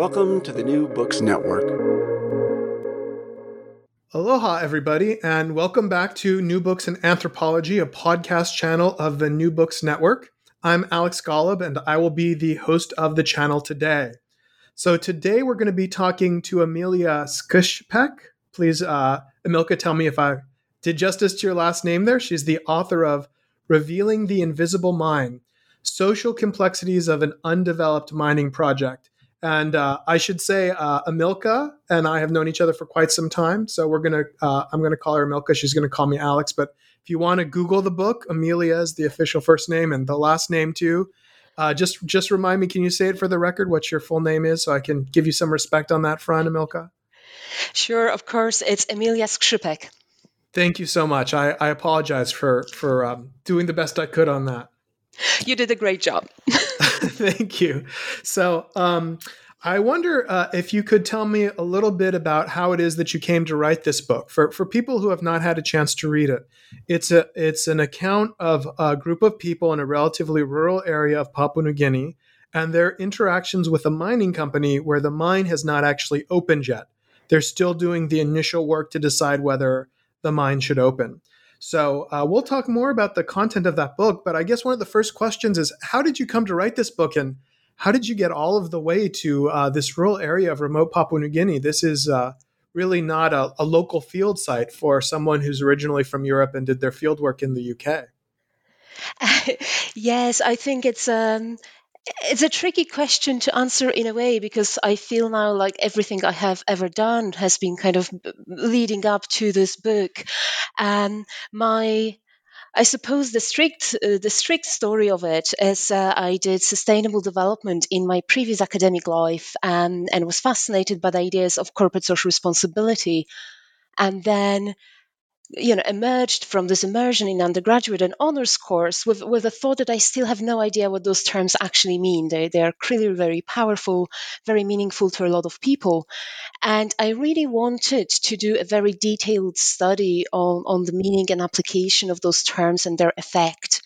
Welcome to the New Books Network. Aloha, everybody, and welcome back to New Books in Anthropology, a podcast channel of the New Books Network. I'm Alex Golub, and I will be the host of the channel today. So today we're going to be talking to Emilia Skushpek. Please, uh, Emilka, tell me if I did justice to your last name there. She's the author of Revealing the Invisible Mine Social Complexities of an Undeveloped Mining Project. And uh, I should say, uh, Emilka and I have known each other for quite some time. So we're gonna, uh, I'm gonna call her Emilka. She's gonna call me Alex. But if you want to Google the book, Emilia is the official first name and the last name too. Uh, just, just remind me. Can you say it for the record? What your full name is, so I can give you some respect on that front, Emilka. Sure, of course. It's Emilia Skrzypek. Thank you so much. I, I apologize for for um, doing the best I could on that. You did a great job. Thank you. So, um, I wonder uh, if you could tell me a little bit about how it is that you came to write this book. For for people who have not had a chance to read it, it's a it's an account of a group of people in a relatively rural area of Papua New Guinea and their interactions with a mining company where the mine has not actually opened yet. They're still doing the initial work to decide whether the mine should open. So uh, we'll talk more about the content of that book. But I guess one of the first questions is how did you come to write this book and how did you get all of the way to uh, this rural area of remote Papua New Guinea? This is uh, really not a, a, local field site for someone who's originally from Europe and did their field work in the UK. yes, I think it's um, it's a tricky question to answer in a way because I feel now like everything I have ever done has been kind of leading up to this book. Um, my I suppose the strict uh, the strict story of it is uh, I did sustainable development in my previous academic life um, and was fascinated by the ideas of corporate social responsibility, and then you know emerged from this immersion in undergraduate and honors course with, with the thought that I still have no idea what those terms actually mean. They, they are clearly very powerful, very meaningful to a lot of people. And I really wanted to do a very detailed study on, on the meaning and application of those terms and their effect.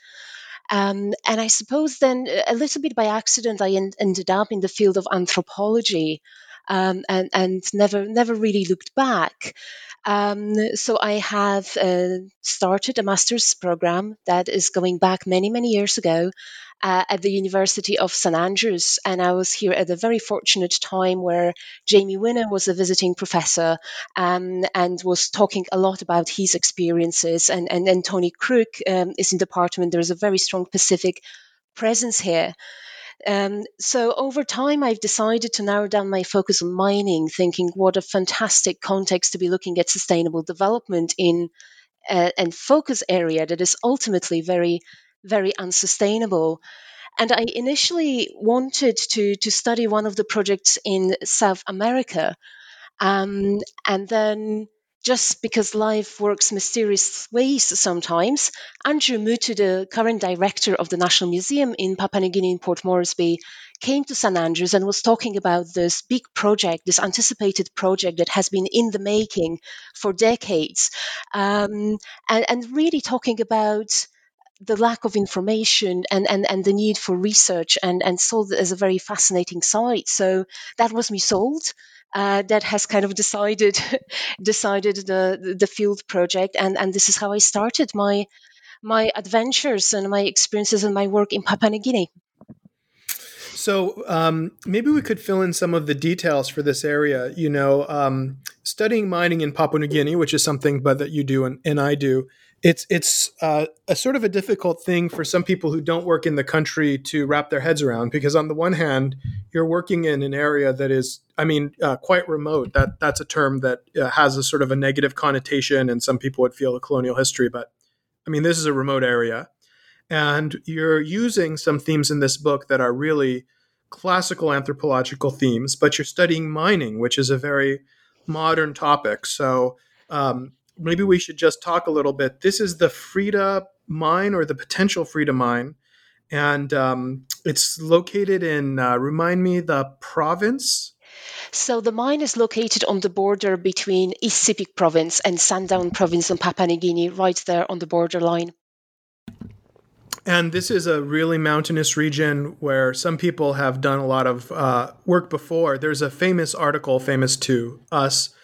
Um, and I suppose then, a little bit by accident, I en- ended up in the field of anthropology. Um, and, and never never really looked back. Um, so I have uh, started a master's program that is going back many, many years ago uh, at the University of St Andrews, and I was here at a very fortunate time where Jamie Weiner was a visiting professor um, and was talking a lot about his experiences, and and, and Tony Crook um, is in the department. There is a very strong Pacific presence here. Um, so over time, I've decided to narrow down my focus on mining, thinking what a fantastic context to be looking at sustainable development in uh, and focus area that is ultimately very, very unsustainable. And I initially wanted to to study one of the projects in South America, um, and then just because life works mysterious ways sometimes, Andrew Moutu, the current director of the National Museum in Papua New Guinea in Port Moresby, came to St Andrews and was talking about this big project, this anticipated project that has been in the making for decades, um, and, and really talking about the lack of information and, and, and the need for research and, and saw it as a very fascinating site. So that was me sold. Uh, that has kind of decided decided the the field project and and this is how I started my my adventures and my experiences and my work in Papua New Guinea. So um, maybe we could fill in some of the details for this area. You know, um, studying mining in Papua New Guinea, which is something but that you do and, and I do, it's it's uh, a sort of a difficult thing for some people who don't work in the country to wrap their heads around because on the one hand you're working in an area that is i mean uh, quite remote. That that's a term that uh, has a sort of a negative connotation and some people would feel a colonial history but i mean this is a remote area. And you're using some themes in this book that are really classical anthropological themes but you're studying mining which is a very modern topic. So um, maybe we should just talk a little bit. This is the Frida mine or the potential Frida mine, and um, it's located in, uh, remind me, the province. So the mine is located on the border between East Sepik province and Sandaun province in Papua New Guinea, right there on the borderline. And this is a really mountainous region where some people have done a lot of uh, work before. There's a famous article, famous to us,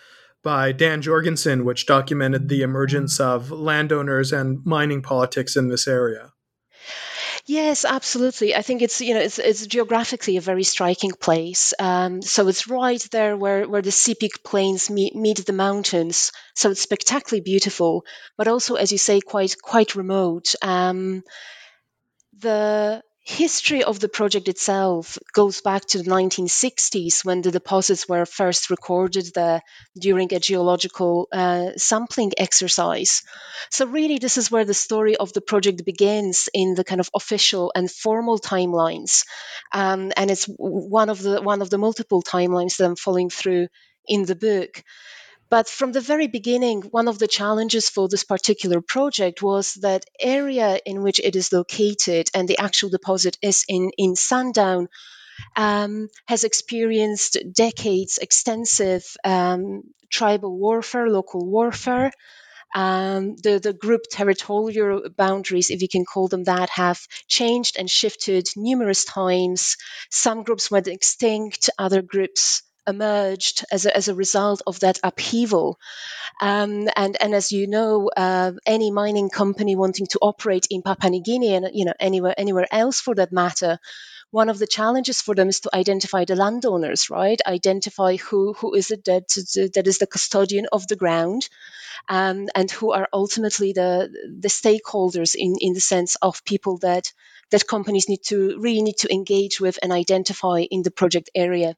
by Dan Jorgensen, which documented the emergence of landowners and mining politics in this area. Yes, absolutely. I think it's you know it's it's geographically a very striking place. Um, so it's right there where where the Sepik Plains meet, meet the mountains. So it's spectacularly beautiful, but also, as you say, quite quite remote. Um, the history of the project itself goes back to the 1960s when the deposits were first recorded there during a geological uh, sampling exercise. So, really, this is where the story of the project begins in the kind of official and formal timelines. Um, and it's one of the one of the multiple timelines that I'm following through in the book. But from the very beginning, one of the challenges for this particular project was that area in which it is located and the actual deposit is in, in Sandaun um, has experienced decades extensive um, tribal warfare, local warfare. Um, the, the group territorial boundaries, if you can call them that, have changed and shifted numerous times. Some groups went extinct, other groups emerged as a, as a result of that upheaval. Um, and, and as you know, uh, any mining company wanting to operate in Papua New Guinea and you know anywhere anywhere else for that matter, one of the challenges for them is to identify the landowners, right? Identify who who is it that that is the custodian of the ground, um, and who are ultimately the the stakeholders in in the sense of people that that companies need to really need to engage with and identify in the project area.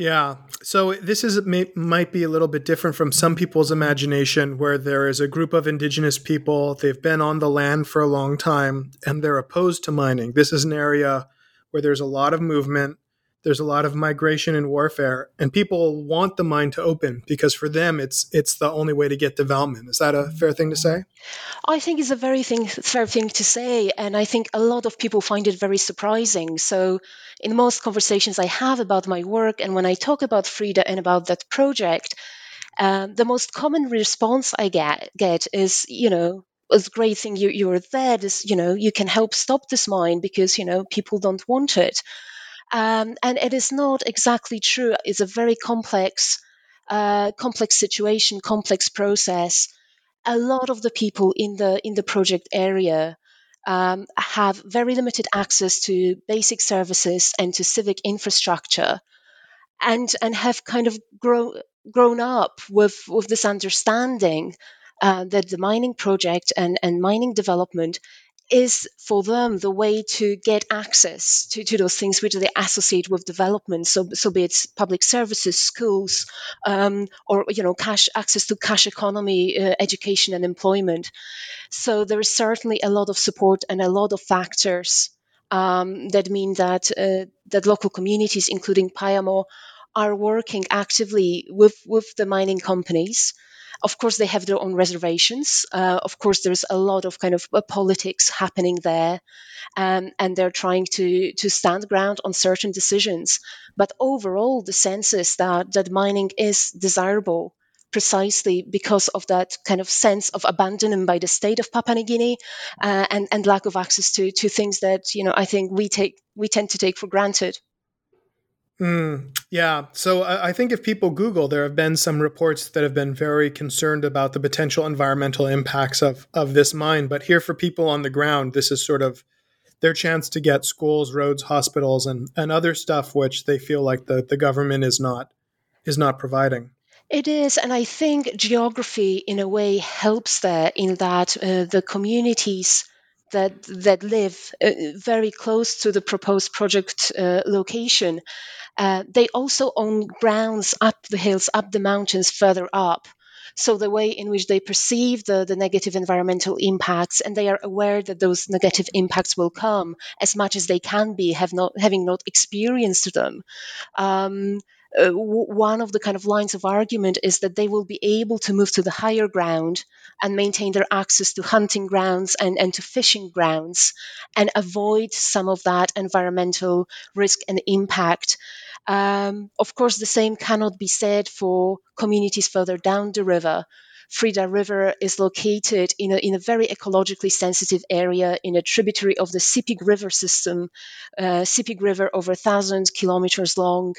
Yeah. So this is may, might be a little bit different from some people's imagination, where there is a group of indigenous people. They've been on the land for a long time, and they're opposed to mining. This is an area where there's a lot of movement there's a lot of migration and warfare and people want the mine to open because for them it's it's the only way to get development. Is that a fair thing to say? I think it's a very thing, fair thing to say and i think a lot of people find it very surprising. So in most conversations i have about my work and when i talk about frida and about that project um, the most common response i get get is you know it's a great thing you, you're there this you know you can help stop this mine because you know people don't want it um, and it is not exactly true. It's a very complex, uh, complex situation, complex process. A lot of the people in the in the project area um, have very limited access to basic services and to civic infrastructure, and and have kind of grown grown up with with this understanding uh, that the mining project and, and mining development is for them the way to get access to, to those things which they associate with development. So, so be it public services, schools, um, or you know, cash access to cash economy, uh, education, and employment. So there is certainly a lot of support and a lot of factors um, that mean that uh, that local communities, including Payamo, are working actively with with the mining companies Of course, they have their own reservations. Uh, of course, there's a lot of kind of uh, politics happening there, um, and they're trying to to stand ground on certain decisions. But overall, the sense is that that mining is desirable precisely because of that kind of sense of abandonment by the state of Papua New Guinea uh, and and lack of access to to things that you know I think we take we tend to take for granted. Mm, yeah. So I think if people Google, there have been some reports that have been very concerned about the potential environmental impacts of, of this mine. But here for people on the ground, this is sort of their chance to get schools, roads, hospitals, and, and other stuff which they feel like the, the government is not is not providing. It is, and I think geography, in a way, helps there in that uh, the communities that that live uh, very close to the proposed project uh, location uh, they also own grounds up the hills, up the mountains, further up. So the way in which they perceive the, the negative environmental impacts, and they are aware that those negative impacts will come as much as they can be, have not having not experienced them. Um, uh, w- one of the kind of lines of argument is that they will be able to move to the higher ground and maintain their access to hunting grounds and, and to fishing grounds and avoid some of that environmental risk and impact. Um, of course, the same cannot be said for communities further down the river. Frida River is located in a, in a very ecologically sensitive area in a tributary of the Sepik River system. Uh, Sepik River, over a thousand kilometers long,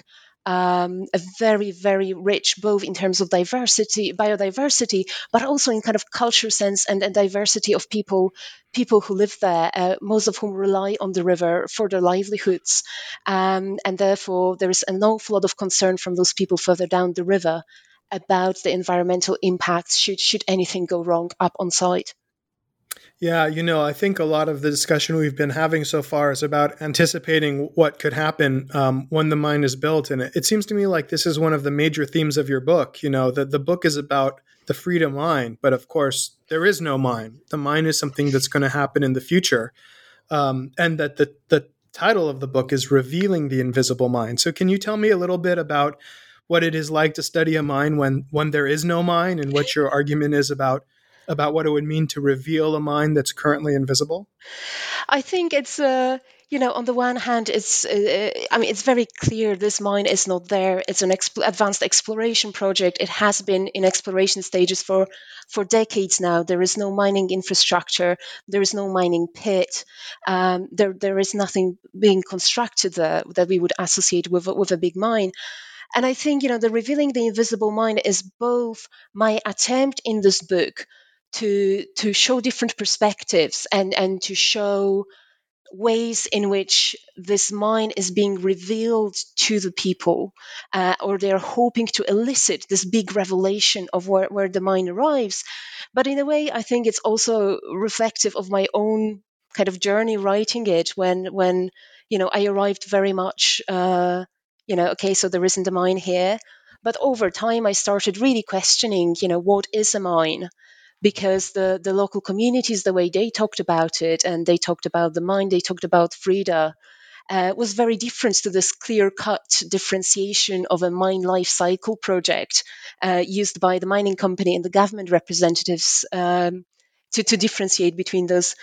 um, a very, very rich, both in terms of diversity, biodiversity, but also in kind of culture sense and, and diversity of people, people who live there, uh, most of whom rely on the river for their livelihoods. Um, and therefore, there is an awful lot of concern from those people further down the river about the environmental impacts should, should anything go wrong up on site. Yeah, you know, I think a lot of the discussion we've been having so far is about anticipating what could happen um, when the mine is built. And it, it, seems to me like this is one of the major themes of your book. You know, that the book is about the Frida mine, but of course, there is no mine. The mine is something that's going to happen in the future. Um, and that the, the title of the book is Revealing the Invisible Mine. So, can you tell me a little bit about what it is like to study a mine when, when there is no mine and what your argument is about? About what it would mean to reveal a mind that's currently invisible? I think it's uh, you know on the one hand it's uh, I mean it's very clear this mine is not there. It's an exp- advanced exploration project. It has been in exploration stages for for decades now. There is no mining infrastructure. There is no mining pit. Um, there there is nothing being constructed there that we would associate with with a big mine. And I think, you know, the revealing the invisible mine is both my attempt in this book to to show different perspectives and and to show ways in which this mind is being revealed to the people, uh, or they're hoping to elicit this big revelation of where, where the mind arrives. But in a way, I think it's also reflective of my own kind of journey writing it when, when you know, I arrived very much, uh, you know, okay, so there isn't a mine here. But over time, I started really questioning, you know, what is a mine? Because the, the local communities, the way they talked about it, and they talked about the mine, they talked about Frida, uh, was very different to this clear cut differentiation of a mine life cycle project uh, used by the mining company and the government representatives um, to, to differentiate between those,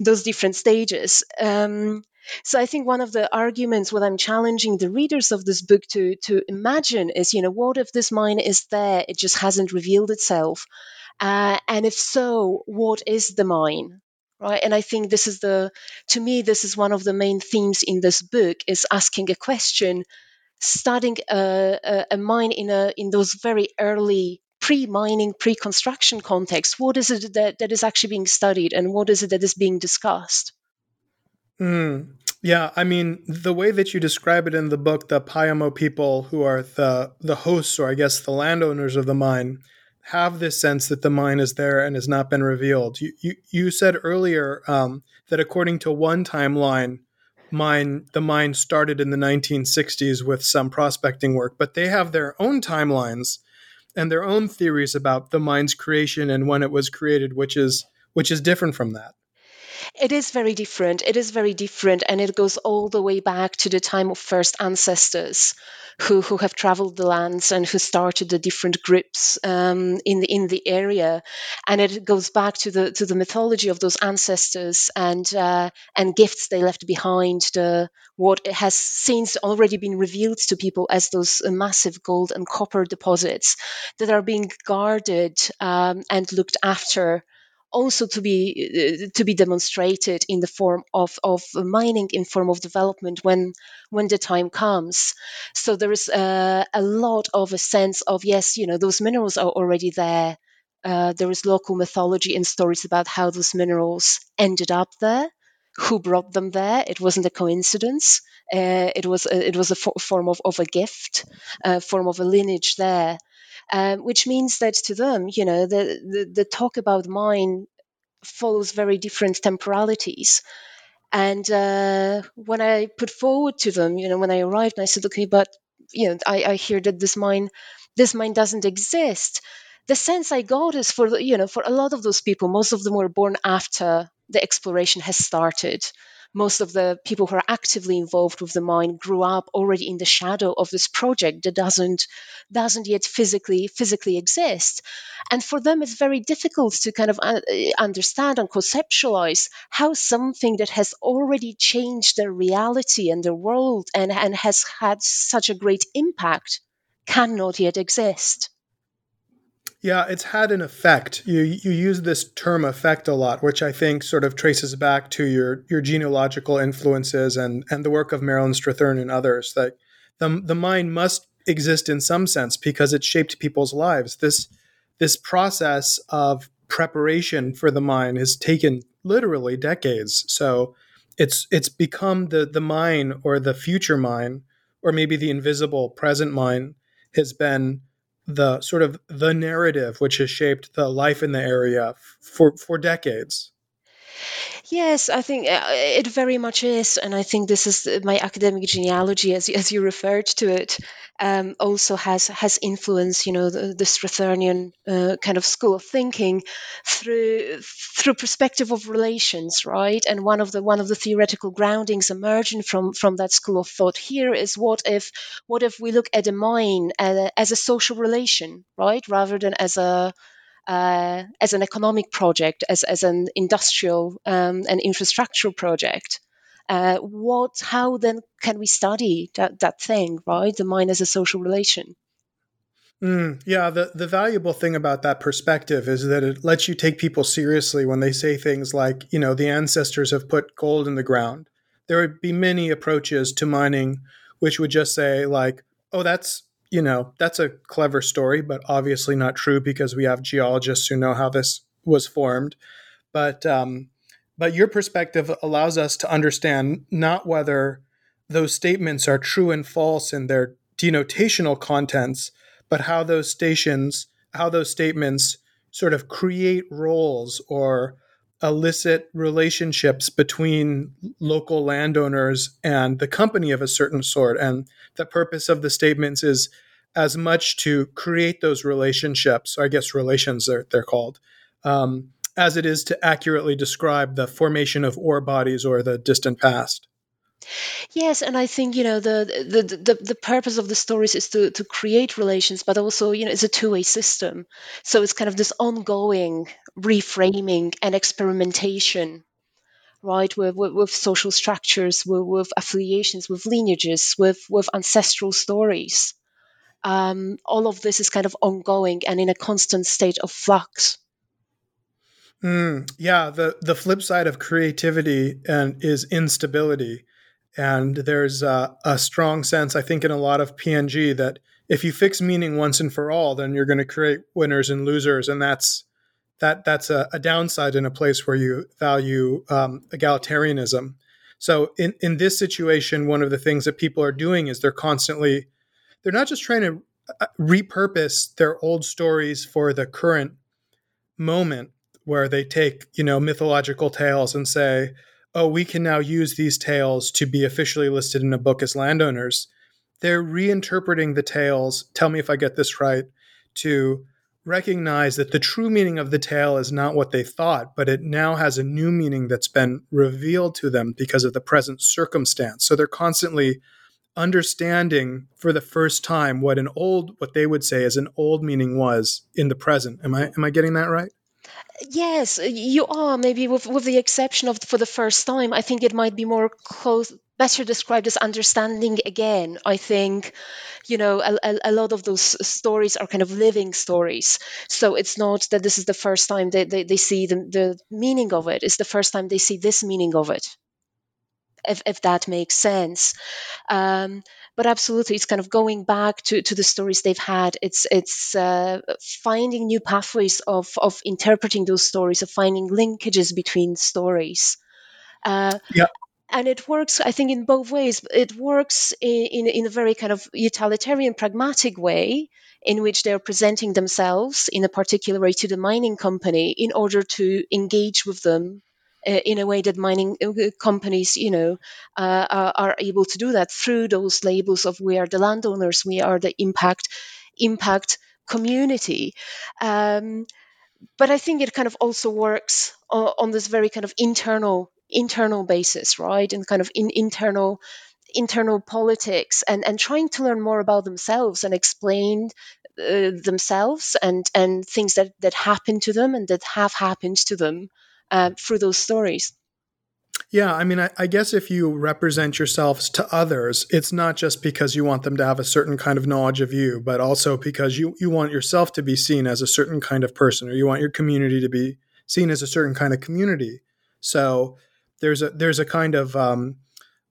those different stages. Um, so I think one of the arguments what I'm challenging the readers of this book to to imagine is, you know, what if this mine is there, it just hasn't revealed itself? Uh, and if so, what is the mine? Right. And I think this is the, to me, this is one of the main themes in this book is asking a question, studying a, a, a mine in a in those very early pre-mining, pre-construction context. What is it that, that is actually being studied, and what is it that is being discussed? Mm, yeah, I mean, the way that you describe it in the book, the Payamo people who are the the hosts, or I guess the landowners of the mine, have this sense that the mine is there and has not been revealed. You you, you said earlier um, that according to one timeline, mine the mine started in the 1960s with some prospecting work, but they have their own timelines and their own theories about the mine's creation and when it was created, which is which is different from that. It is very different. It is very different, and it goes all the way back to the time of first ancestors who, who have traveled the lands and who started the different groups um, in the in the area, and it goes back to the to the mythology of those ancestors and uh, and gifts they left behind. The what has since already been revealed to people as those massive gold and copper deposits that are being guarded um, and looked after also to be uh, to be demonstrated in the form of, of mining in form of development when when the time comes. So there is uh, a lot of a sense of yes you know those minerals are already there. Uh, there is local mythology and stories about how those minerals ended up there who brought them there. It wasn't a coincidence. Uh, it was a, it was a fo- form of, of a gift a form of a lineage there um, which means that to them, you know, the, the, the talk about mine follows very different temporalities. And uh, when I put forward to them, you know, when I arrived, I said, okay, but you know, I, I hear that this mine, this mine doesn't exist. The sense I got is for you know, for a lot of those people, most of them were born after the exploration has started most of the people who are actively involved with the mine grew up already in the shadow of this project that doesn't doesn't yet physically physically exist. And for them it's very difficult to kind of uh, understand and conceptualize how something that has already changed their reality and their world and, and has had such a great impact cannot yet exist yeah, it's had an effect. You you use this term effect a lot, which I think sort of traces back to your your genealogical influences and and the work of Marilyn Strathern and others. That the the mind must exist in some sense because it shaped people's lives. This this process of preparation for the mine has taken literally decades. So it's it's become the the mine or the future mine or maybe the invisible present mine has been the sort of the narrative which has shaped the life in the area for for decades. Yes, I think uh, it very much is, and I think this is my academic genealogy, as as you referred to it, um, also has has influenced, you know, the, the Strathernian uh, kind of school of thinking through through perspective of relations, right? And one of the one of the theoretical groundings emerging from from that school of thought here is what if what if we look at a mine uh, as a social relation, right, rather than as a uh, as an economic project, as, as an industrial um, and infrastructural project. Uh, what, how then can we study that, that thing, right? The mind as a social relation. Mm, yeah, the, the valuable thing about that perspective is that it lets you take people seriously when they say things like, you know, the ancestors have put gold in the ground. There would be many approaches to mining which would just say, like, oh, that's you know, that's a clever story, but obviously not true because we have geologists who know how this was formed. But um, but your perspective allows us to understand not whether those statements are true and false in their denotational contents, but how those stations, how those statements sort of create roles or elicit relationships between local landowners and the company of a certain sort. And the purpose of the statements is as much to create those relationships, I guess relations they're, they're called, um, as it is to accurately describe the formation of ore bodies or the distant past. Yes, and I think you know the, the the the purpose of the stories is to to create relations, but also you know it's a two way system. So it's kind of this ongoing reframing and experimentation, right, with with, with social structures, with, with affiliations, with lineages, with with ancestral stories. Um, all of this is kind of ongoing and in a constant state of flux. Mm, yeah, the the flip side of creativity and is instability and there's a, a, strong sense, I think, in a lot of PNG that if you fix meaning once and for all, then you're going to create winners and losers, and that's that that's a, a downside in a place where you value um, egalitarianism. So in in this situation, one of the things that people are doing is they're constantly they're not just trying to uh, repurpose their old stories for the current moment where they take you know mythological tales and say oh, we can now use these tales to be officially listed in a book as landowners. They're reinterpreting the tales, tell me if I get this right, to recognize that the true meaning of the tale is not what they thought, but it now has a new meaning that's been revealed to them because of the present circumstance. So they're constantly understanding for the first time what an old what they would say is an old meaning was in the present. Am I am I getting that right? Yes, you are. Maybe with with the exception of for the first time, I think it might be more close, better described as understanding again. I think, you know, a, a, a, lot of those stories are kind of living stories. So it's not that this is the first time they, they, they see the, the meaning of it. It's the first time they see this meaning of it. If, if that makes sense. Um, but absolutely it's kind of going back to, to the stories they've had. It's it's uh, finding new pathways of of interpreting those stories of finding linkages between stories. Uh, yeah. and it works i think in both ways. It works in, in, in, a very kind of utilitarian pragmatic way in which they're presenting themselves in a particular way to the mining company in order to engage with them uh, in a way that mining uh, companies, you know, uh, are, are, able to do that. Through those labels of we are the landowners, we are the impact impact community. Um, but I think it kind of also works on, on, this very kind of internal internal basis, right, and kind of in internal internal politics and and trying to learn more about themselves and explain uh, themselves and and things that that happen to them and that have happened to them uh, through those stories. Yeah, I mean, I, I, guess if you represent yourselves to others, it's not just because you want them to have a certain kind of knowledge of you, but also because you you want yourself to be seen as a certain kind of person, or you want your community to be seen as a certain kind of community. So there's a there's a kind of um,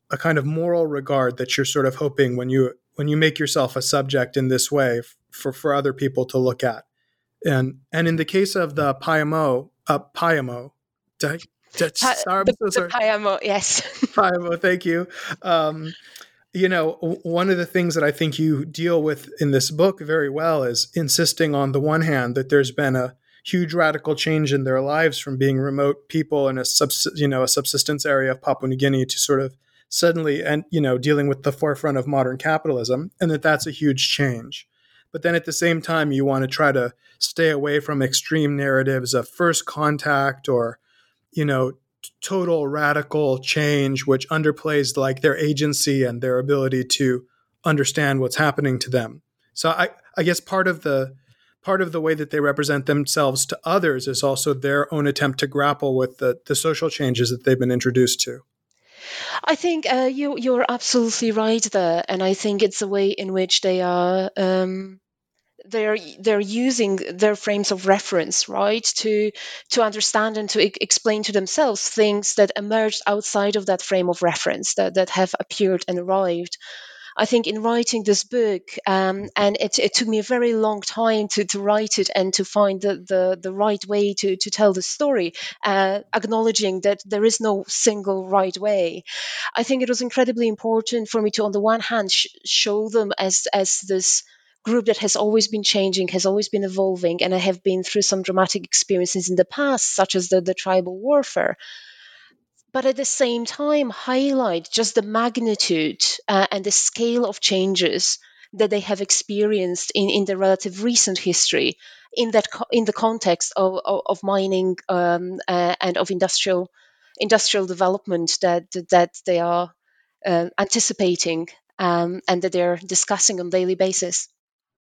a kind of moral regard that you're sort of hoping when you when you make yourself a subject in this way for for other people to look at. And and in the case of the Payamo, uh, Payamo, sorry, the, so sorry. Payamo, yes. Payamo, thank you. Um, you know, one of the things that I think you deal with in this book very well is insisting on the one hand that there's been a huge radical change in their lives from being remote people in a subs- you know a subsistence area of Papua New Guinea to sort of suddenly and you know dealing with the forefront of modern capitalism and that that's a huge change but then at the same time you want to try to stay away from extreme narratives of first contact or you know total radical change which underplays like their agency and their ability to understand what's happening to them so i i guess part of the part of the way that they represent themselves to others is also their own attempt to grapple with the, the social changes that they've been introduced to. I think uh, you you're absolutely right there, and I think it's a way in which they are um, they're they're using their frames of reference right to to understand and to explain to themselves things that emerged outside of that frame of reference that that have appeared and arrived I think in writing this book, um, and it, it, took me a very long time to, to write it and to find the, the, the right way to, to tell the story, uh, acknowledging that there is no single right way. I think it was incredibly important for me to, on the one hand, sh- show them as, as this group that has always been changing, has always been evolving, and I have been through some dramatic experiences in the past, such as the, the tribal warfare but at the same time highlight just the magnitude uh, and the scale of changes that they have experienced in, in the relative recent history in that co- in the context of, of, of mining um, uh, and of industrial industrial development that that they are uh, anticipating um, and that they're discussing on daily basis.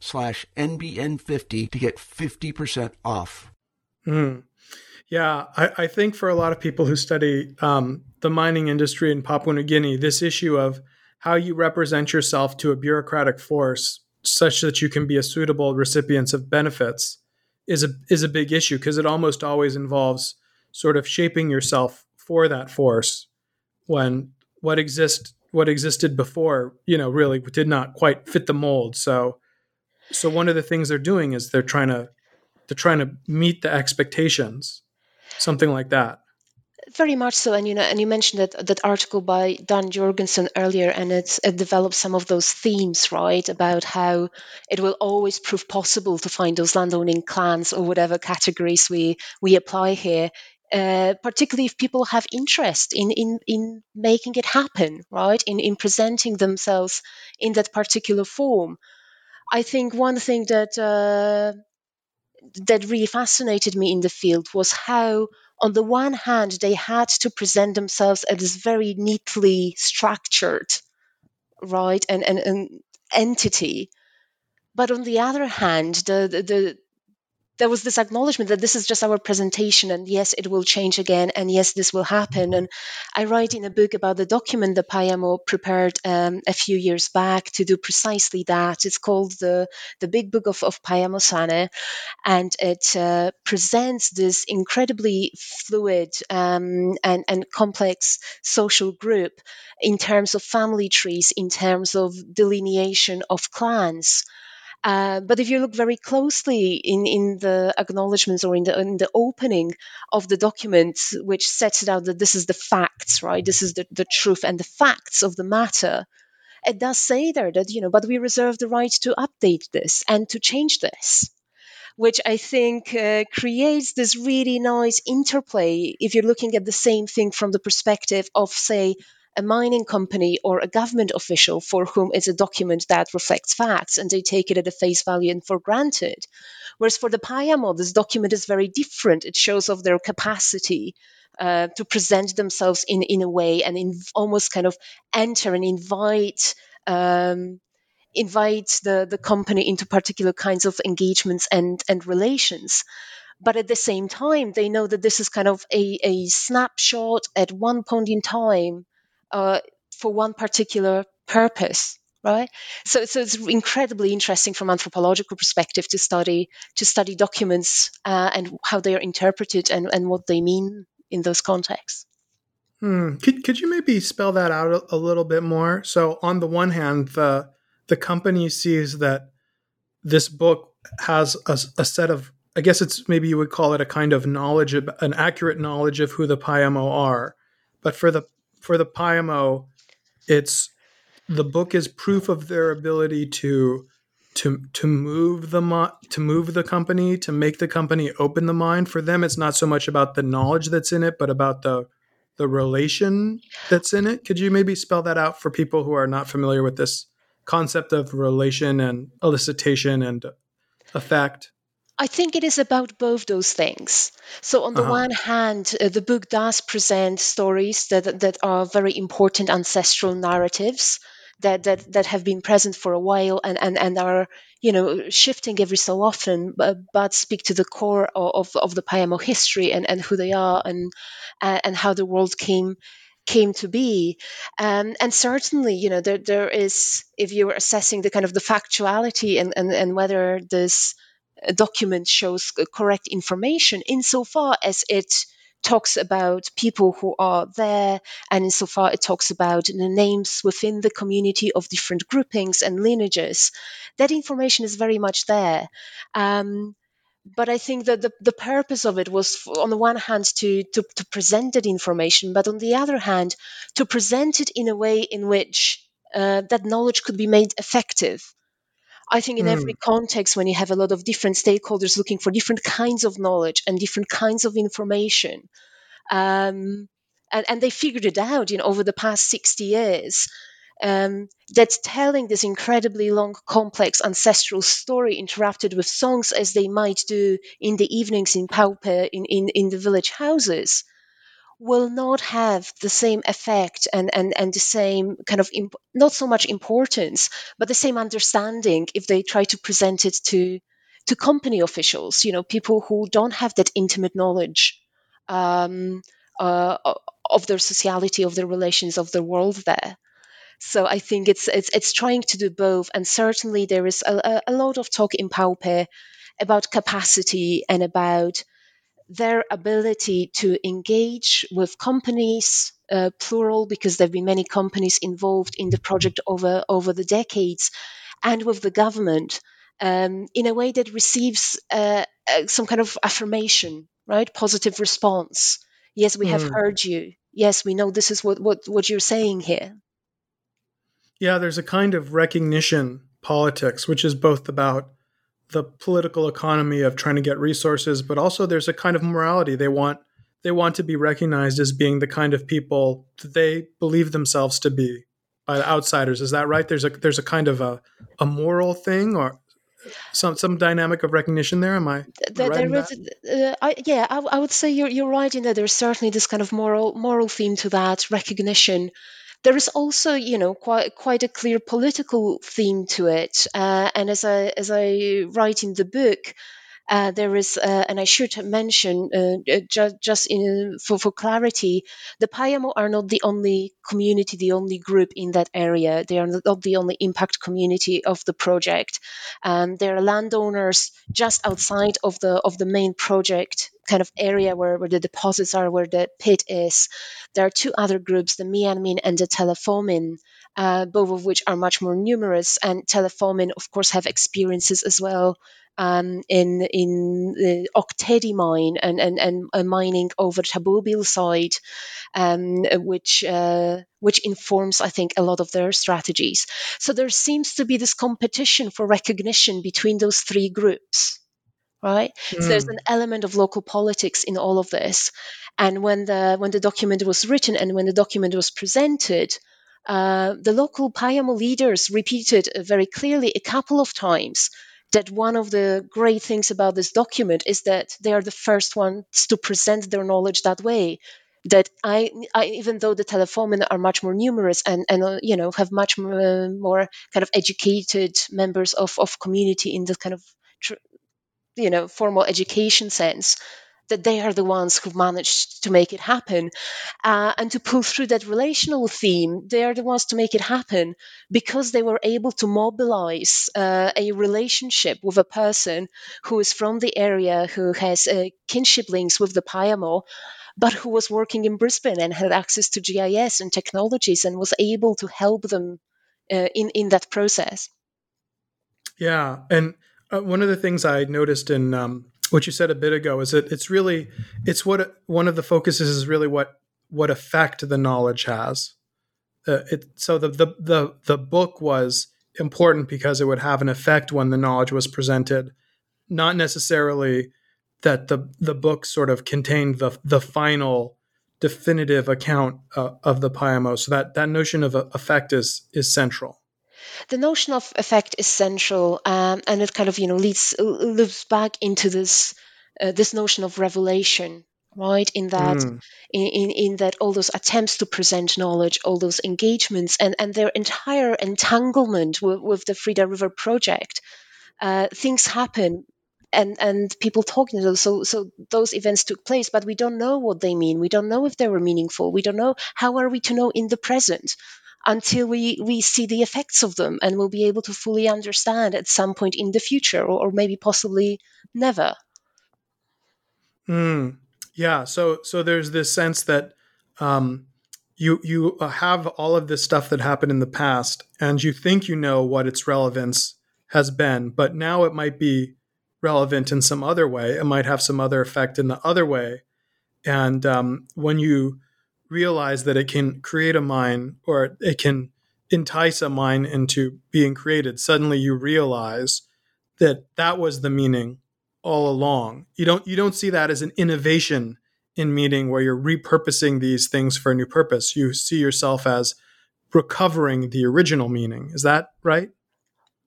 slash NBN50 to get 50% off. Mm. Yeah, I, I, think for a lot of people who study um, the mining industry in Papua New Guinea, this issue of how you represent yourself to a bureaucratic force such that you can be a suitable recipient of benefits is a is a big issue because it almost always involves sort of shaping yourself for that force when what exist what existed before you know really did not quite fit the mold so so one of the things they're doing is they're trying to they're trying to meet the expectations something like that very much so, and you know, and you mentioned that that article by Dan Jorgensen earlier, and it's it develops some of those themes, right, about how it will always prove possible to find those landowning clans or whatever categories we we apply here, uh, particularly if people have interest in, in, in making it happen, right? In, in presenting themselves in that particular form. I think one thing that uh, that really fascinated me in the field was how, on the one hand, they had to present themselves as very neatly structured, right, and an, entity, but on the other hand, the, the, the there was this acknowledgement that this is just our presentation and yes it will change again and yes this will happen. And i write in a book about the document that payamo prepared um, a few years back to do precisely that. It's called the the big book of, of payamo sane. And it uh, presents this incredibly fluid um, and, and complex social group in terms of family trees in terms of delineation of clans uh, but if you look very closely in, in the acknowledgements or in the, in the opening of the document, which sets it out that this is the facts, right? This is the, the truth and the facts of the matter. It does say there that, you know, but we reserve the right to update this and to change this which I think uh, creates this really nice interplay if you're looking at the same thing from the perspective of, say, a mining company or a government official for whom it's a document that reflects facts and they take it at a face value and for granted. Whereas for the Payamo, this document is very different. It shows off their capacity uh, to present themselves in, in a way and in, almost kind of enter and invite um, invite the, the company into particular kinds of engagements and, and relations but at the same time they know that this is kind of a, a snapshot at one point in time uh, for one particular purpose right? So, so it's incredibly interesting from anthropological perspective to study to study documents uh, and how they are interpreted and, and what they mean in those contexts. Hmm. could, could you maybe spell that out a, a little bit more? So on the one hand the the company sees that this book has a, a set of i guess it's maybe you would call it a kind of knowledge an accurate knowledge of who the Payamo are. But for the for the Payamo, it's the book is proof of their ability to to to move the mo- to move the company to make the company open the mind. For them it's not so much about the knowledge that's in it but about the the relation that's in it. Could you maybe spell that out for people who are not familiar with this concept of relation and elicitation and effect I think it is about both those things. So, on the uh-huh. one hand, uh, the book does present stories that that are very important ancestral narratives that that, that have been present for a while and, and, and are you know shifting every so often, but, but speak to the core of, of the Payamo history and, and who they are and uh, and how the world came came to be. Um, and certainly, you know, there there is if you're assessing the kind of the factuality and and, and whether this document shows correct information insofar as it talks about people who are there, and insofar it talks about the names within the community of different groupings and lineages. That information is very much there. Um, but I think that the, the purpose of it was, on the one hand, to, to, to present that information, but on the other hand, to present it in a way in which uh, that knowledge could be made effective. I think in mm. every context, when you have a lot of different stakeholders looking for different kinds of knowledge and different kinds of information, um, and, and, they figured it out, you know, over the past 60 years, um, that telling this incredibly long, complex ancestral story interrupted with songs as they might do in the evenings in Paupe, in, in, in the village houses, will not have the same effect and, and, and the same kind of imp- not so much importance, but the same understanding if they try to present it to to company officials, you know, people who don't have that intimate knowledge um, uh, of their sociality, of their relations, of the world there. So I think it's it's it's trying to do both, and certainly there is a, a lot of talk in Paupe about capacity and about their ability to engage with companies, uh, plural, because there have been many companies involved in the project over over the decades, and with the government um, in a way that receives uh, uh, some kind of affirmation, right? Positive response. Yes, we have mm. heard you. Yes, we know this is what, what, what you're saying here. Yeah, there's a kind of recognition politics, which is both about the political economy of trying to get resources, but also there's a kind of morality. They want they want to be recognized as being the kind of people that they believe themselves to be by the outsiders. Is that right? There's a there's a kind of a, a moral thing or some some dynamic of recognition there. Am I? There, there is, uh, I, yeah, I, I, would say you're you're right in that there's certainly this kind of moral moral theme to that recognition. There is also, you know, quite quite a clear political theme to it. Uh, and as I as I write in the book, uh, there is, uh, and I should mention uh, uh ju- just in, for, for clarity, the Payamo are not the only community, the only group in that area. They are not the only impact community of the project. Um, there are landowners just outside of the of the main project kind of area where, where the deposits are, where the pit is. There are two other groups, the Mianmin and the Telefomin. Uh, both of which are much more numerous, and Telefomin, of course, have experiences as well um, in in the Ok Tedi mine and, and, and uh, mining over Tabubil side, um, which uh, which informs, I think, a lot of their strategies. So there seems to be this competition for recognition between those three groups right mm. so there's hmm. an element of local politics in all of this and when the when the document was written and when the document was presented uh, the local Payamo leaders repeated very clearly a couple of times that one of the great things about this document is that they are the first ones to present their knowledge that way. That I, I, even though the Telefomin are much more numerous and, and uh, you know have much more, more, kind of educated members of, of community in the kind of you know formal education sense that they are the ones who managed to make it happen. Uh, and to pull through that relational theme, they are the ones to make it happen because they were able to mobilize uh, a relationship with a person who is from the area, who has uh, kinship links with the Payamo, but who was working in Brisbane and had access to GIS and technologies and was able to help them uh, in, in that process. Yeah. And uh, one of the things I noticed in um, what you said a bit ago is that it's really it's what one of the focuses is really what what effect the knowledge has. Uh, it, so the, the the the book was important because it would have an effect when the knowledge was presented, not necessarily that the the book sort of contained the the final definitive account uh, of the Payamo. So that that notion of effect is is central the notion of effect is central, um, and it kind of you know leads loops back into this uh, this notion of revelation, right? In that mm. in, in, in that all those attempts to present knowledge, all those engagements, and and their entire entanglement with, with the Frida River project, uh, things happen. And, and people talking to those so so those events took place but we don't know what they mean we don't know if they were meaningful we don't know how are we to know in the present until we, we see the effects of them and we'll be able to fully understand at some point in the future or, or maybe possibly never. Mm, yeah. So, so there's this sense that um, you, you have all of this stuff that happened in the past and you think you know what its relevance has been, but now it might be relevant in some other way. It might have some other effect in the other way. And um, when you realize that it can create a mine or it can entice a mine into being created, suddenly you realize that that was the meaning all along. You don't you don't see that as an innovation in meaning where you're repurposing these things for a new purpose. You see yourself as recovering the original meaning. Is that right?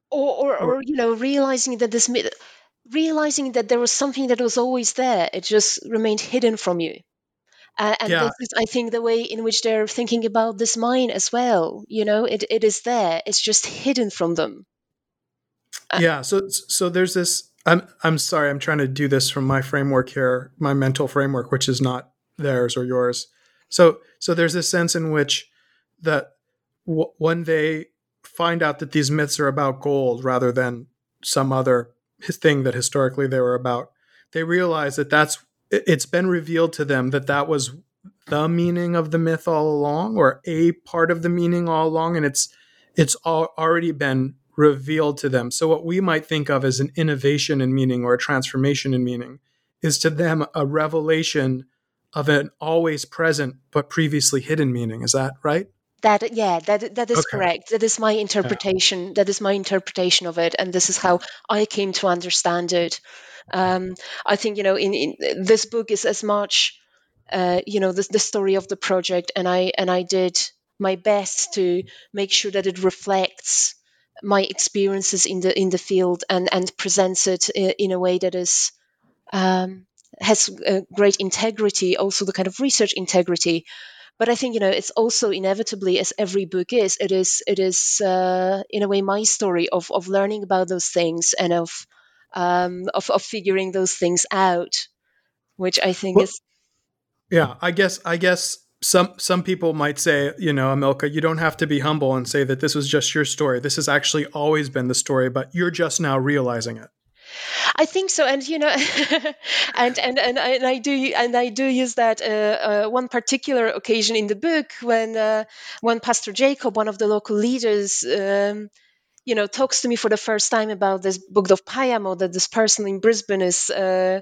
Or, or, or you know, realizing that this, realizing that there was something that was always there. It just remained hidden from you. Uh, and yeah. this is, I think, the way in which they're thinking about this mine as well. You know, it, it is there; it's just hidden from them. Uh, yeah. So, so there's this. I'm I'm sorry. I'm trying to do this from my framework here, my mental framework, which is not theirs or yours. So so there's this sense in which that w- when they find out that these myths are about gold rather than some other thing that historically they were about, they realize that that's it's been revealed to them that that was the meaning of the myth all along or a part of the meaning all along and it's it's all already been revealed to them. So what we might think of as an innovation in meaning or a transformation in meaning is to them a revelation of an always present but previously hidden meaning. Is that right? That yeah that that is okay. correct. That is my interpretation yeah. that is my interpretation of it and this is how i came to understand it um, i think you know in, in this book is as much uh, you know the, the story of the project and i and i did my best to make sure that it reflects my experiences in the in the field and and presents it in a way that is um, has great integrity also the kind of research integrity. But i think you know it's also inevitably as every book is it is it is uh, in a way my story of of learning about those things and of um, of, of figuring those things out which i think well, is yeah, I guess I guess some some people might say, you know, Emilka, you don't have to be humble and say that this was just your story. This has actually always been the story, but you're just now realizing it. I think so, and you know, and, and and I, and I do and I do use that uh, uh, one particular occasion in the book when uh, when Pastor Jacob, one of the local leaders. Um, you know, talks to me for the first time about this book of Payamo that this person in Brisbane is uh,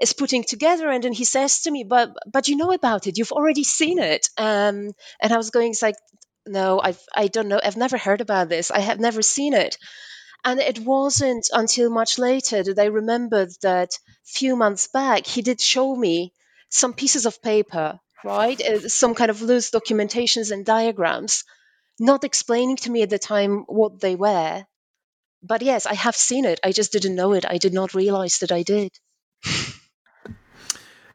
is putting together. And then he says to me but but you know about it. You've already seen it. Um, and i was going it's like no i've i don't know. I've never heard about this. I have never seen it. And it wasn't until much later that i remembered that few months back he did show me some pieces of paper right? Uh, some kind of loose documentations and diagrams not explaining to me at the time what they were. But yes i have seen it. I just didn't know it. I did not realize that i did.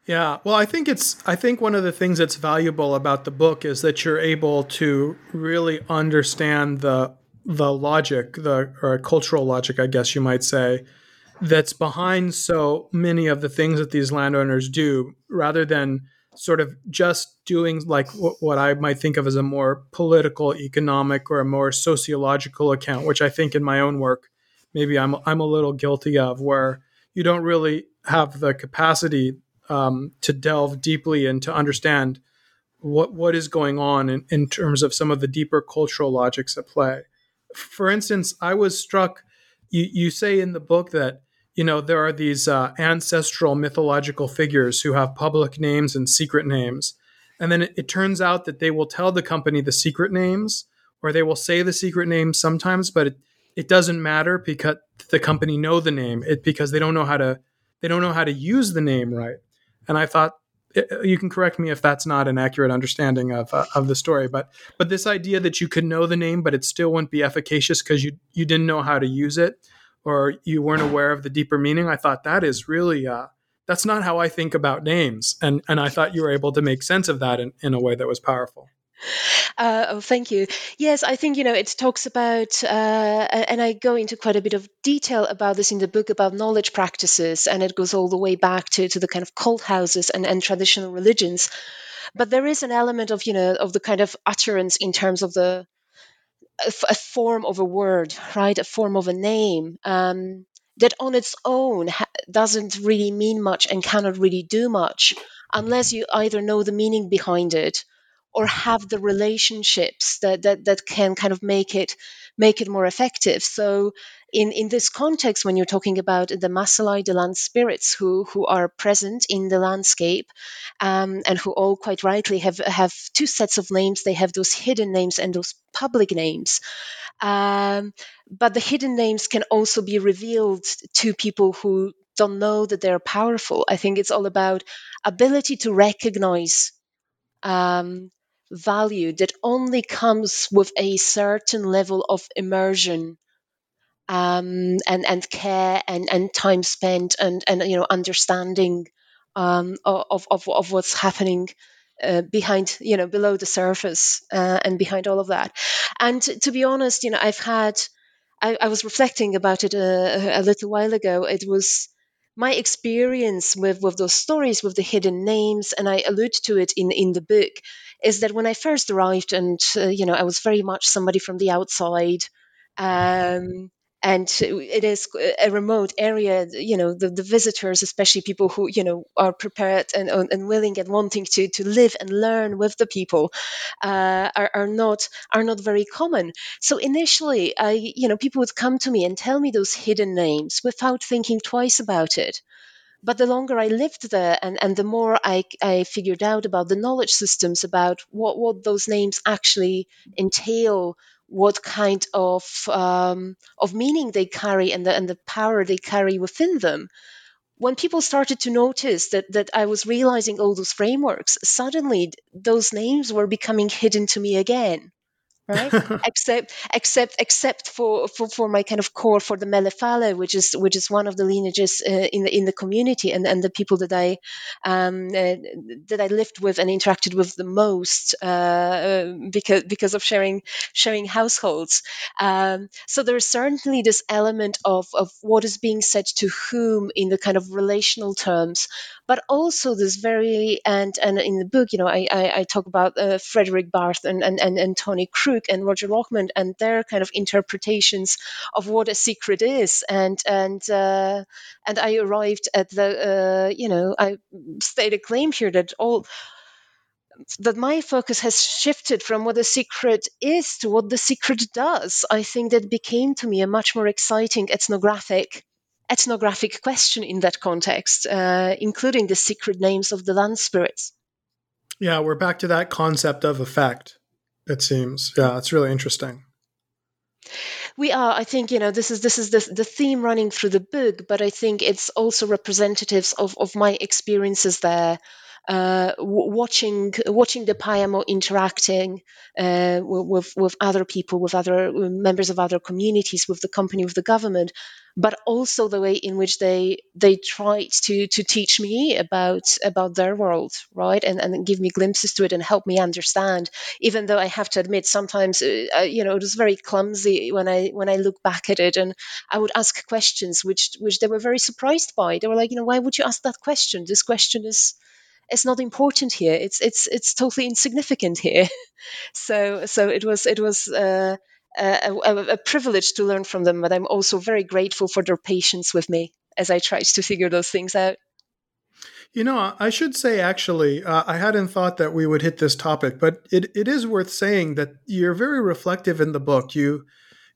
Yeah, well, I think it's I think one of the things that's valuable about the book is that you're able to really understand the the logic, the or cultural logic, I guess you might say, that's behind so many of the things that these landowners do, rather than sort of just doing like what I might think of as a more political, economic, or a more sociological account, which I think in my own work maybe I'm I'm a little guilty of, where you don't really have the capacity um, to delve deeply and to understand what what is going on in, in terms of some of the deeper cultural logics at play. For instance, I was struck. You, you say in the book that you know there are these uh, ancestral mythological figures who have public names and secret names, and then it, it turns out that they will tell the company the secret names, or they will say the secret names sometimes, but it, it doesn't matter because the company know the name. It because they don't know how to they don't know how to use the name right. And I thought you can correct me if that's not an accurate understanding of uh, of the story, but but this idea that you could know the name, but it still wouldn't be efficacious because you you didn't know how to use it or you weren't aware of the deeper meaning. I thought that is really uh, that's not how I think about names, and and I thought you were able to make sense of that in, in a way that was powerful. Uh, oh, thank you. Yes, I think you know it talks about, uh, and I go into quite a bit of detail about this in the book about knowledge practices, and it goes all the way back to, to the kind of cult houses and, and traditional religions. But there is an element of you know of the kind of utterance in terms of the a, form of a word, right? A form of a name. Um, that on its own ha- doesn't really mean much and cannot really do much unless you either know the meaning behind it or have the relationships that, that, that can kind of make it make it more effective. So in, in this context, when you're talking about the Masalai, the land spirits who, who are present in the landscape um, and who all quite rightly have, have two sets of names, they have those hidden names and those public names. Um, but the hidden names can also be revealed to people who don't know that they're powerful. I think it's all about ability to recognize um, value that only comes with a certain level of immersion um, and and care and and time spent and and you know understanding um, of, of of what's happening uh, behind you know below the surface uh, and behind all of that. And to, to be honest you know i've had I, I was reflecting about it a, a, little while ago. It was my experience with, with those stories, with the hidden names, and I allude to it in, in the book, is that when I first arrived, and uh, you know, I was very much somebody from the outside. Um, and it is a remote area you know the, the visitors especially people who you know are prepared and, and willing and wanting to to live and learn with the people uh, are, are not are not very common. So initially i you know people would come to me and tell me those hidden names without thinking twice about it. But the longer I lived there and, and the more I, I figured out about the knowledge systems, about what, what those names actually entail, what kind of um, of meaning they carry and the, and the power they carry within them. When people started to notice that that I was realizing all those frameworks, suddenly those names were becoming hidden to me again right? except except except for, for for my kind of core for the Melephale, which is which is one of the lineages uh, in the in the community and, and the people that I um, uh, that I lived with and interacted with the most uh, uh, because because of sharing sharing households. Um, so there is certainly this element of of what is being said to whom in the kind of relational terms, but also this very and and in the book, you know, I I, I talk about uh, Fredrik Barth and, and and and Tony Crook and Roger Lohmann and their kind of interpretations of what a secret is, and and uh, and I arrived at the uh, you know I state a claim here that all that my focus has shifted from what a secret is to what the secret does. I think that became to me a much more exciting ethnographic ethnographic question in that context, uh, including the secret names of the land spirits. Yeah, we're back to that concept of effect, it seems. Yeah, it's really interesting. We are. I think you know this is this is the, the theme running through the book, but I think it's also representatives of, of my experiences there uh, watching watching the Payamo interacting uh, with with other people, with other members of other communities, with the company, with the government, but also the way in which they they tried to to teach me about about their world, right, and and give me glimpses to it and help me understand. Even though I have to admit, sometimes uh, you know it was very clumsy when I when I look back at it, and I would ask questions which which they were very surprised by. They were like, you know, why would you ask that question? This question is it's not important here. It's it's it's totally insignificant here. so so it was it was. Uh, a, a, privilege to learn from them, but I'm also very grateful for their patience with me as I tried to figure those things out. You know, I should say actually, uh, I hadn't thought that we would hit this topic, but it, it is worth saying that you're very reflective in the book. You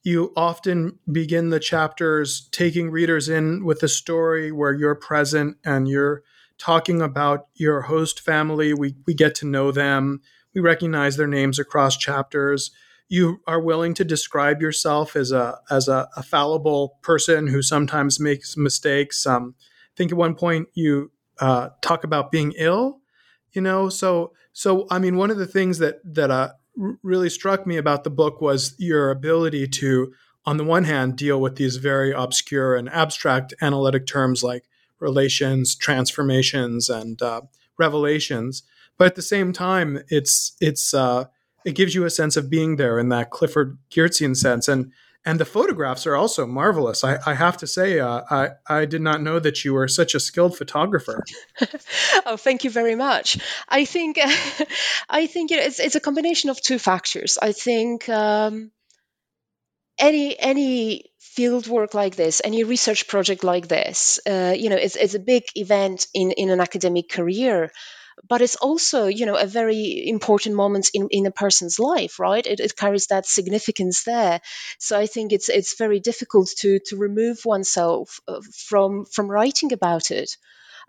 you often begin the chapters taking readers in with a story where you're present and you're talking about your host family. We, we get to know them. We recognize their names across chapters. You are willing to describe yourself as a as a, a fallible person who sometimes makes mistakes. Um, I think at one point you uh, talk about being ill. You know, so so I mean, one of the things that that uh, really struck me about the book was your ability to, on the one hand, deal with these very obscure and abstract analytic terms like relations, transformations, and uh, revelations. But at the same time, it's it's uh, it gives you a sense of being there in that Clifford Geertzian sense, and and the photographs are also marvelous. I, I have to say, uh, I I did not know that you were such a skilled photographer. oh, thank you very much. I think I think you know, it's it's a combination of two factors. I think. Um, any any field work like this, any research project like this, uh, you know, it's, it's a big event in, in an academic career but it's also you know a very important moment in, in a person's life right? It, it, carries that significance there. So i think it's it's very difficult to to remove oneself uh, from from writing about it.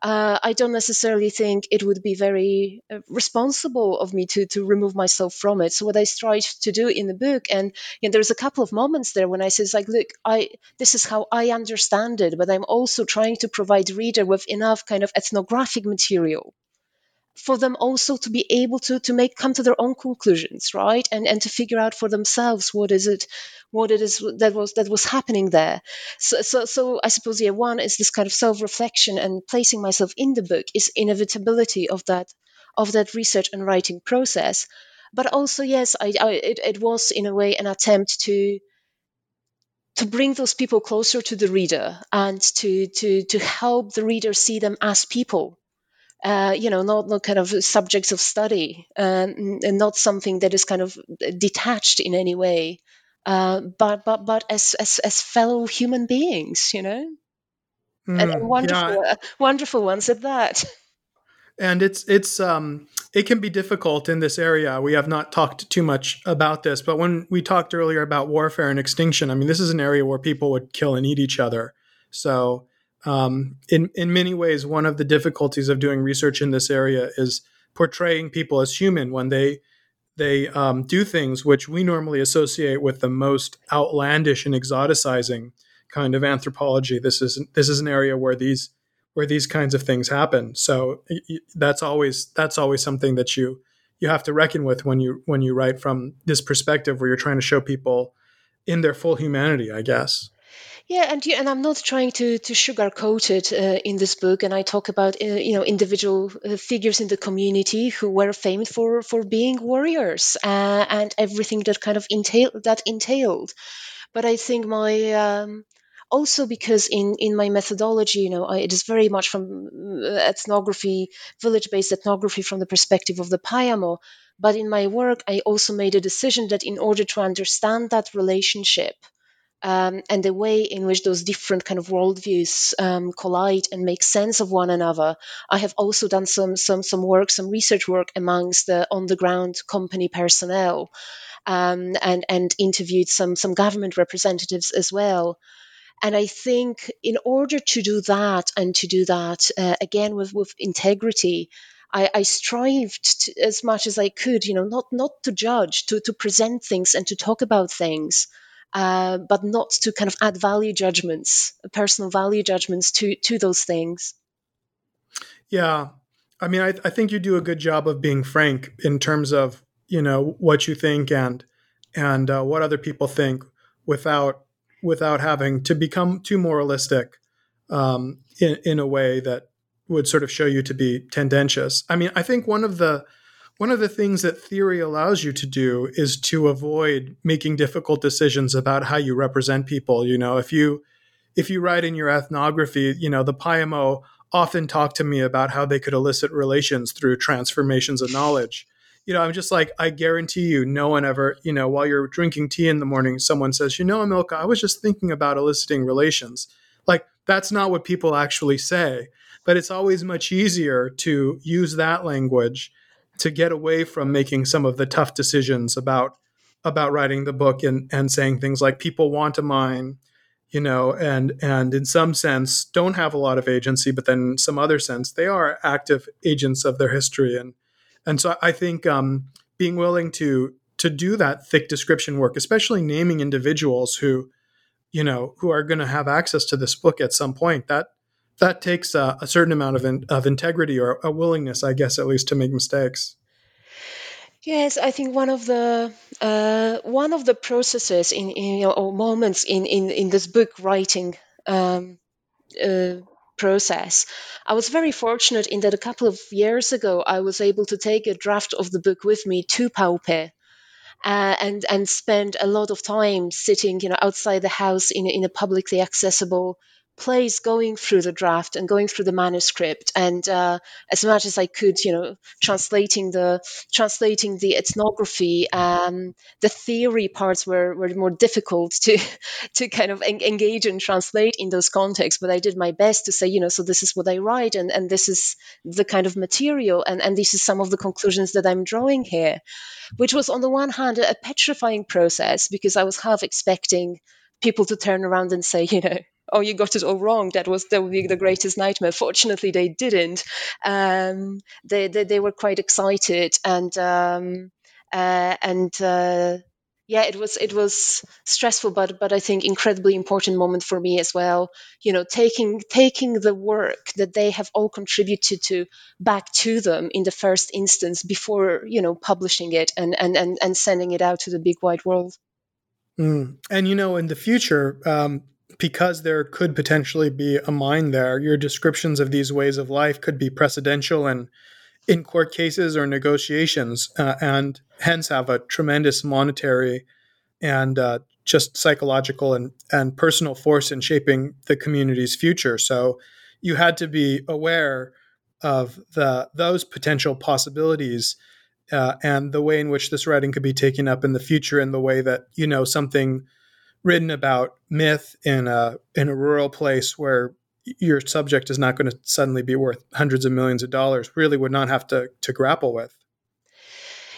Uh, I don't necessarily think it would be very uh, responsible of me to to remove myself from it. So what I strive to do in the book, and you know, there's a couple of moments there when I says like, look, I this is how I understand it, but I'm also trying to provide reader with enough kind of ethnographic material for them also to be able to to make come to their own conclusions right? And and to figure out for themselves what is it what it is that was that was happening there. So so, so i suppose yeah one is this kind of self-reflection and placing myself in the book is inevitability of that of that research and writing process. But also yes i, I it, it was in a way an attempt to to bring those people closer to the reader and to to to help the reader see them as people uh, you know, not, not kind of subjects of study um, and not something that is kind of detached in any way, uh, but but but as, as as fellow human beings, you know, mm, and, and, wonderful yeah. wonderful ones at that. And it's it's um it can be difficult in this area. We have not talked too much about this, but when we talked earlier about warfare and extinction, I mean, this is an area where people would kill and eat each other. So um, in in many ways, one of the difficulties of doing research in this area is portraying people as human when they they um, do things which we normally associate with the most outlandish and exoticizing kind of anthropology. This is this is an area where these where these kinds of things happen. So that's always that's always something that you you have to reckon with when you when you write from this perspective where you're trying to show people in their full humanity, I guess. Yeah, and and I'm not trying to to sugarcoat it uh, in this book, and I talk about uh, you know individual uh, figures in the community who were famed for for being warriors uh, and everything that kind of entail that entailed. But I think my um, also because in in my methodology, you know, I, it is very much from uh, ethnography, village-based ethnography from the perspective of the Payamo. But in my work, I also made a decision that in order to understand that relationship um, and the way in which those different kind of worldviews um, collide and make sense of one another. I have also done some some some work, some research work amongst the on the ground company personnel, um, and and interviewed some some government representatives as well. And I think in order to do that and to do that uh, again with with integrity. I, I strived to, as much as I could, you know, not not to judge, to to present things and to talk about things, uh, but not to kind of add value judgments, personal value judgments to to those things. Yeah, I mean, I, I think you do a good job of being frank in terms of you know what you think and and uh, what other people think without without having to become too moralistic um, in in a way that would sort of show you to be tendentious. I mean, I think one of the one of the things that theory allows you to do is to avoid making difficult decisions about how you represent people. You know, if you if you write in your ethnography, you know, the Payamo often talk to me about how they could elicit relations through transformations of knowledge. You know, I'm just like, I guarantee you, no one ever, you know, while you're drinking tea in the morning, someone says, you know, Emilka, I was just thinking about eliciting relations. Like, that's not what people actually say. But it's always much easier to use that language to get away from making some of the tough decisions about about writing the book and and saying things like people want a mine you know and and in some sense don't have a lot of agency but then in some other sense they are active agents of their history. And and so i think um, being willing to to do that thick description work especially naming individuals who you know who are going to have access to this book at some point that that takes a, a certain amount of, in, of integrity or a willingness, I guess, at least to make mistakes. Yes, I think one of the uh, one of the processes in, in you know, or moments in, in, in this book writing um, uh, process, I was very fortunate in that a couple of years ago I was able to take a draft of the book with me to Paupe. Uh, and and spend a lot of time sitting, you know, outside the house in in a publicly accessible place going through the draft and going through the manuscript and uh, as much as i could you know translating the translating the ethnography um, the theory parts were, were more difficult to to kind of en- engage and translate in those contexts but i did my best to say you know so this is what i write and, and this is the kind of material and, and this is some of the conclusions that i'm drawing here which was on the one hand a petrifying process because i was half expecting people to turn around and say you know oh you got it all wrong. That was that would be the greatest nightmare. Fortunately they didn't. Um, they, they, they were quite excited and um, uh, and uh, yeah it was it was stressful but but i think incredibly important moment for me as well. You know taking taking the work that they have all contributed to back to them in the first instance before you know publishing it and and and, and sending it out to the big wide world. Mm. and you know in the future um, because there could potentially be a mine there, your descriptions of these ways of life could be precedential and in court cases or negotiations, uh, and hence have a tremendous monetary and uh, just psychological and, and personal force in shaping the community's future. So you had to be aware of the those potential possibilities uh, and the way in which this writing could be taken up in the future in the way that you know something written about myth in a in a rural place where your subject is not going to suddenly be worth hundreds of millions of dollars really would not have to to grapple with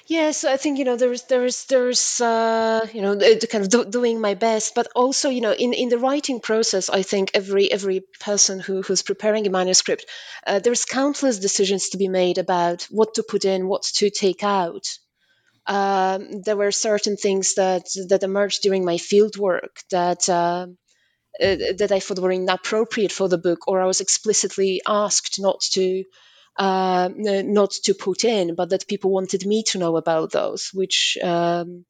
Yes, I think you know there's there's there's uh, you know kind of do, doing my best, but also you know in, in the writing process, I think every every person who who's preparing a manuscript, uh, there's countless decisions to be made about what to put in, what to take out. Um, there were certain things that that emerged during my field work that. Uh, uh, that I thought were inappropriate for the book, or I was explicitly asked not to uh, not to put in, but that people wanted me to know about those, which um,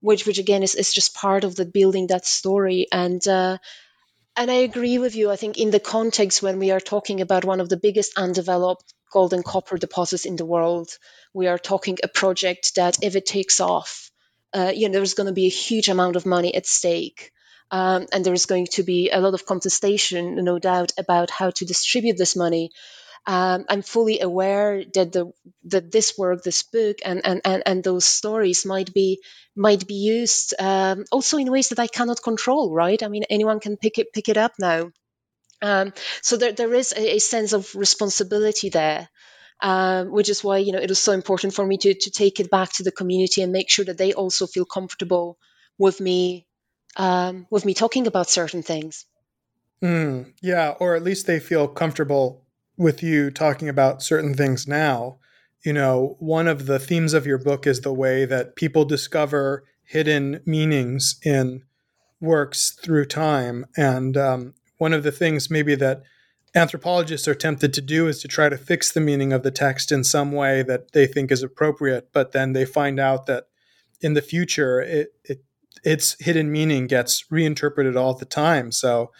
which which again is, is just part of the building that story and. Uh, and I agree with you. I think in the context when we are talking about one of the biggest undeveloped gold and copper deposits in the world, we are talking a project that if it takes off, uh, you know, there's going to be a huge amount of money at stake. Um, and there's going to be a lot of contestation, no doubt, about how to distribute this money um, I'm fully aware that the that this work, this book, and and and, and those stories might be might be used um, also in ways that I cannot control. Right? I mean, anyone can pick it pick it up now. Um, so there there is a, a sense of responsibility there. Um, which is why you know it was so important for me to to take it back to the community and make sure that they also feel comfortable with me um, with me talking about certain things. Mm, yeah, or at least they feel comfortable with you talking about certain things now, you know, one of the themes of your book is the way that people discover hidden meanings in works through time. And um, one of the things maybe that anthropologists are tempted to do is to try to fix the meaning of the text in some way that they think is appropriate, but then they find out that in the future, it, it its hidden meaning gets reinterpreted all the time. So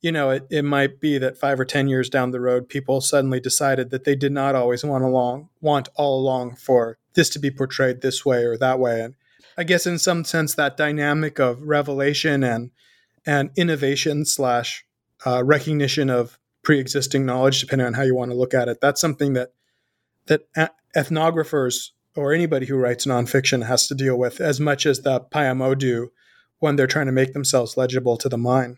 you know, it, it might be that five or 10 years down the road, people suddenly decided that they did not always want along, want all along for this to be portrayed this way or that way. And I guess in some sense, that dynamic of revelation and, and innovation slash uh, recognition of pre-existing knowledge, depending on how you want to look at it, that's something that, that ethnographers or anybody who writes nonfiction has to deal with as much as the Payamo do when they're trying to make themselves legible to the mind.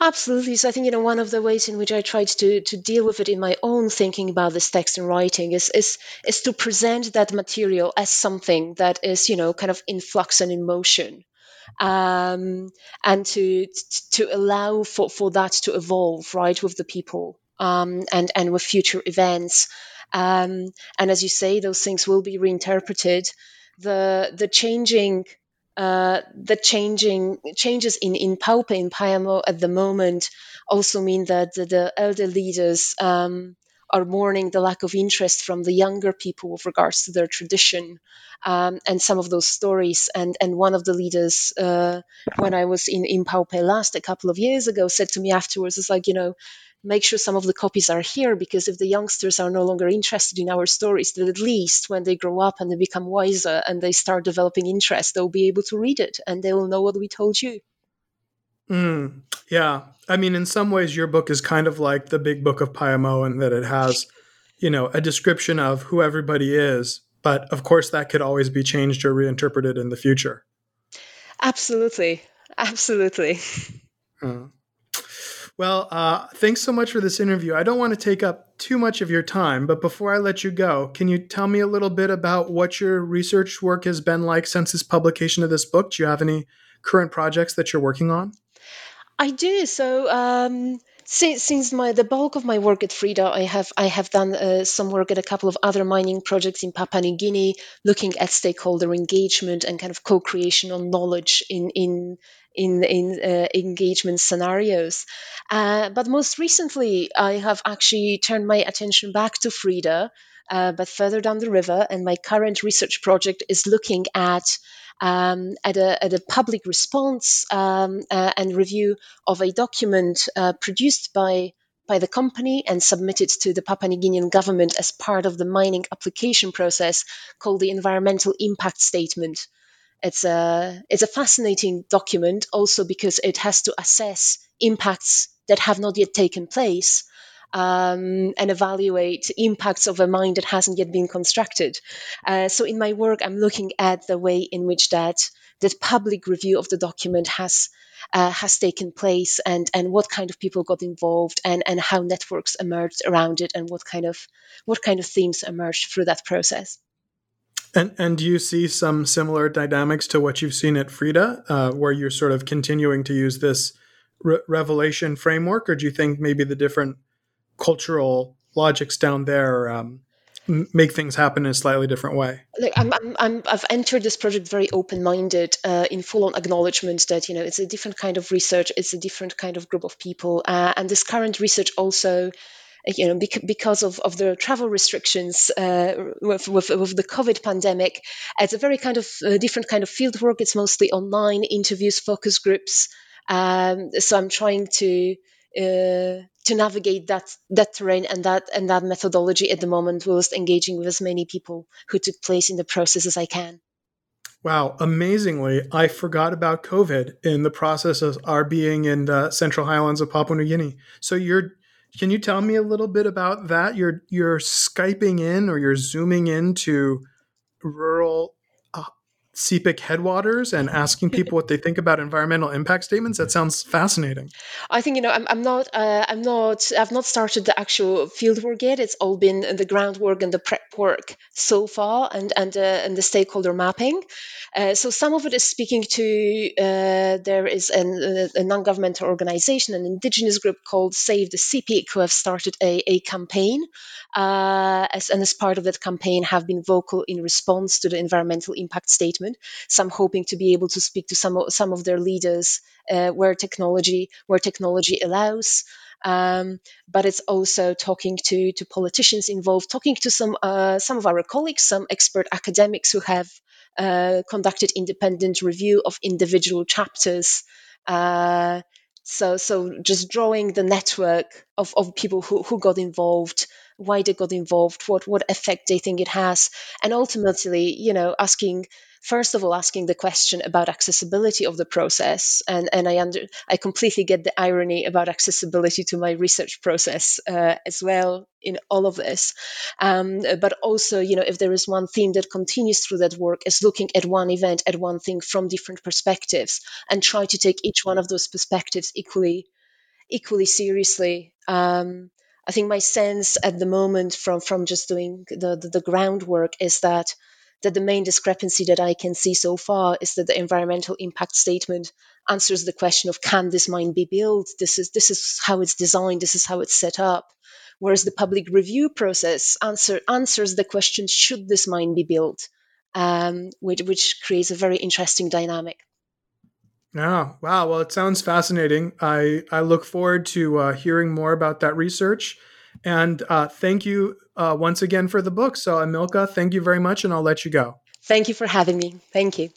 Absolutely. So I think you know one of the ways in which I tried to to deal with it in my own thinking about this text and writing is is is to present that material as something that is you know kind of in flux and in motion, um, and to to allow for for that to evolve right with the people um, and and with future events. Um, and as you say, those things will be reinterpreted. The the changing uh, the changing changes in in Paupe in Payamo at the moment also mean that the, the elder leaders um, are mourning the lack of interest from the younger people with regards to their tradition um, and some of those stories. And and one of the leaders, uh, when I was in in Paupe last a couple of years ago, said to me afterwards, "It's like you know." make sure some of the copies are here because if the youngsters are no longer interested in our stories, then at least when they grow up and they become wiser and they start developing interest, they'll be able to read it and they will know what we told you. Mm, yeah. I mean, in some ways, your book is kind of like the big book of Payamo in that it has, you know, a description of who everybody is. But of course, that could always be changed or reinterpreted in the future. Absolutely. Absolutely. Uh. Well, uh, thanks so much for this interview. I don't want to take up too much of your time, but before I let you go, can you tell me a little bit about what your research work has been like since this publication of this book? Do you have any current projects that you're working on? I do. So, um, since, since my the bulk of my work at Frida, I have I have done uh, some work at a couple of other mining projects in Papua New Guinea, looking at stakeholder engagement and kind of co-creation on knowledge in in in, in uh, engagement scenarios. Uh, but most recently, I have actually turned my attention back to Frida, uh, but further down the river. And my current research project is looking at um, at, a, at, a, public response um, uh, and review of a document uh, produced by by the company and submitted to the Papua New Guinean government as part of the mining application process called the Environmental Impact Statement. it's a it's a fascinating document also because it has to assess impacts that have not yet taken place um, and evaluate impacts of a mind that hasn't yet been constructed. Uh, so in my work, I'm looking at the way in which that that public review of the document has uh, has taken place and and what kind of people got involved and and how networks emerged around it and what kind of what kind of themes emerged through that process. And and do you see some similar dynamics to what you've seen at Frida, uh, where you're sort of continuing to use this re- revelation framework, or do you think maybe the different cultural logics down there um, make things happen in a slightly different way? I'm, I'm, i have entered this project very open-minded, uh, in full-on acknowledgement that you know it's a different kind of research, it's a different kind of group of people, uh, and this current research also. You know, because of, of the travel restrictions uh, with, with, with, the COVID pandemic, it's a very kind of uh, different kind of field work. It's mostly online interviews, focus groups. Um, so I'm trying to uh, to navigate that that terrain and that and that methodology at the moment whilst engaging with as many people who took place in the process as I can. Wow, amazingly, I forgot about COVID in the process of our being in the Central Highlands of Papua New Guinea. So you're can you tell me a little bit about that? You're you're skyping in or you're zooming into rural Sepik headwaters and asking people what they think about environmental impact statements? That sounds fascinating. I think you know I'm, I'm not uh, I'm not I've not started the actual field work yet. It's all been the groundwork and the prep work so far, and and uh, and the stakeholder mapping. Uh, so some of it is speaking to uh, there is an, a non-governmental organization, an indigenous group called Save the Sepik, who have started a, a campaign, uh, as, and as part of that campaign have been vocal in response to the environmental impact statement. Some hoping to be able to speak to some of, some of their leaders uh, where technology where technology allows. Um, but it's also talking to to politicians involved, talking to some uh, some of our colleagues, some expert academics who have uh, conducted independent review of individual chapters. Uh, so, so just drawing the network of, of people who, who got involved, why they got involved, what what effect they think it has, and ultimately, you know, asking first of all asking the question about accessibility of the process and and i under i completely get the irony about accessibility to my research process uh, as well in all of this. Um, but also you know if there is one theme that continues through that work is looking at one event at one thing from different perspectives and try to take each one of those perspectives equally equally seriously. Um, I think my sense at the moment from from just doing the, the, the groundwork is that that the main discrepancy that I can see so far is that the environmental impact statement answers the question of can this mine be built? This is this is how it's designed. This is how it's set up. Whereas the public review process answer answers the question should this mine be built, um, which which creates a very interesting dynamic. Yeah. Wow. Well, it sounds fascinating. I I look forward to uh, hearing more about that research. And uh, thank you uh, once again for the book. So, Emilka, thank you very much, and I'll let you go. Thank you for having me. Thank you.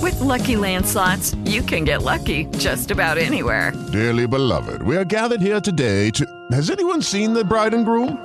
With lucky landslots, you can get lucky just about anywhere. Dearly beloved, we are gathered here today to. Has anyone seen the bride and groom?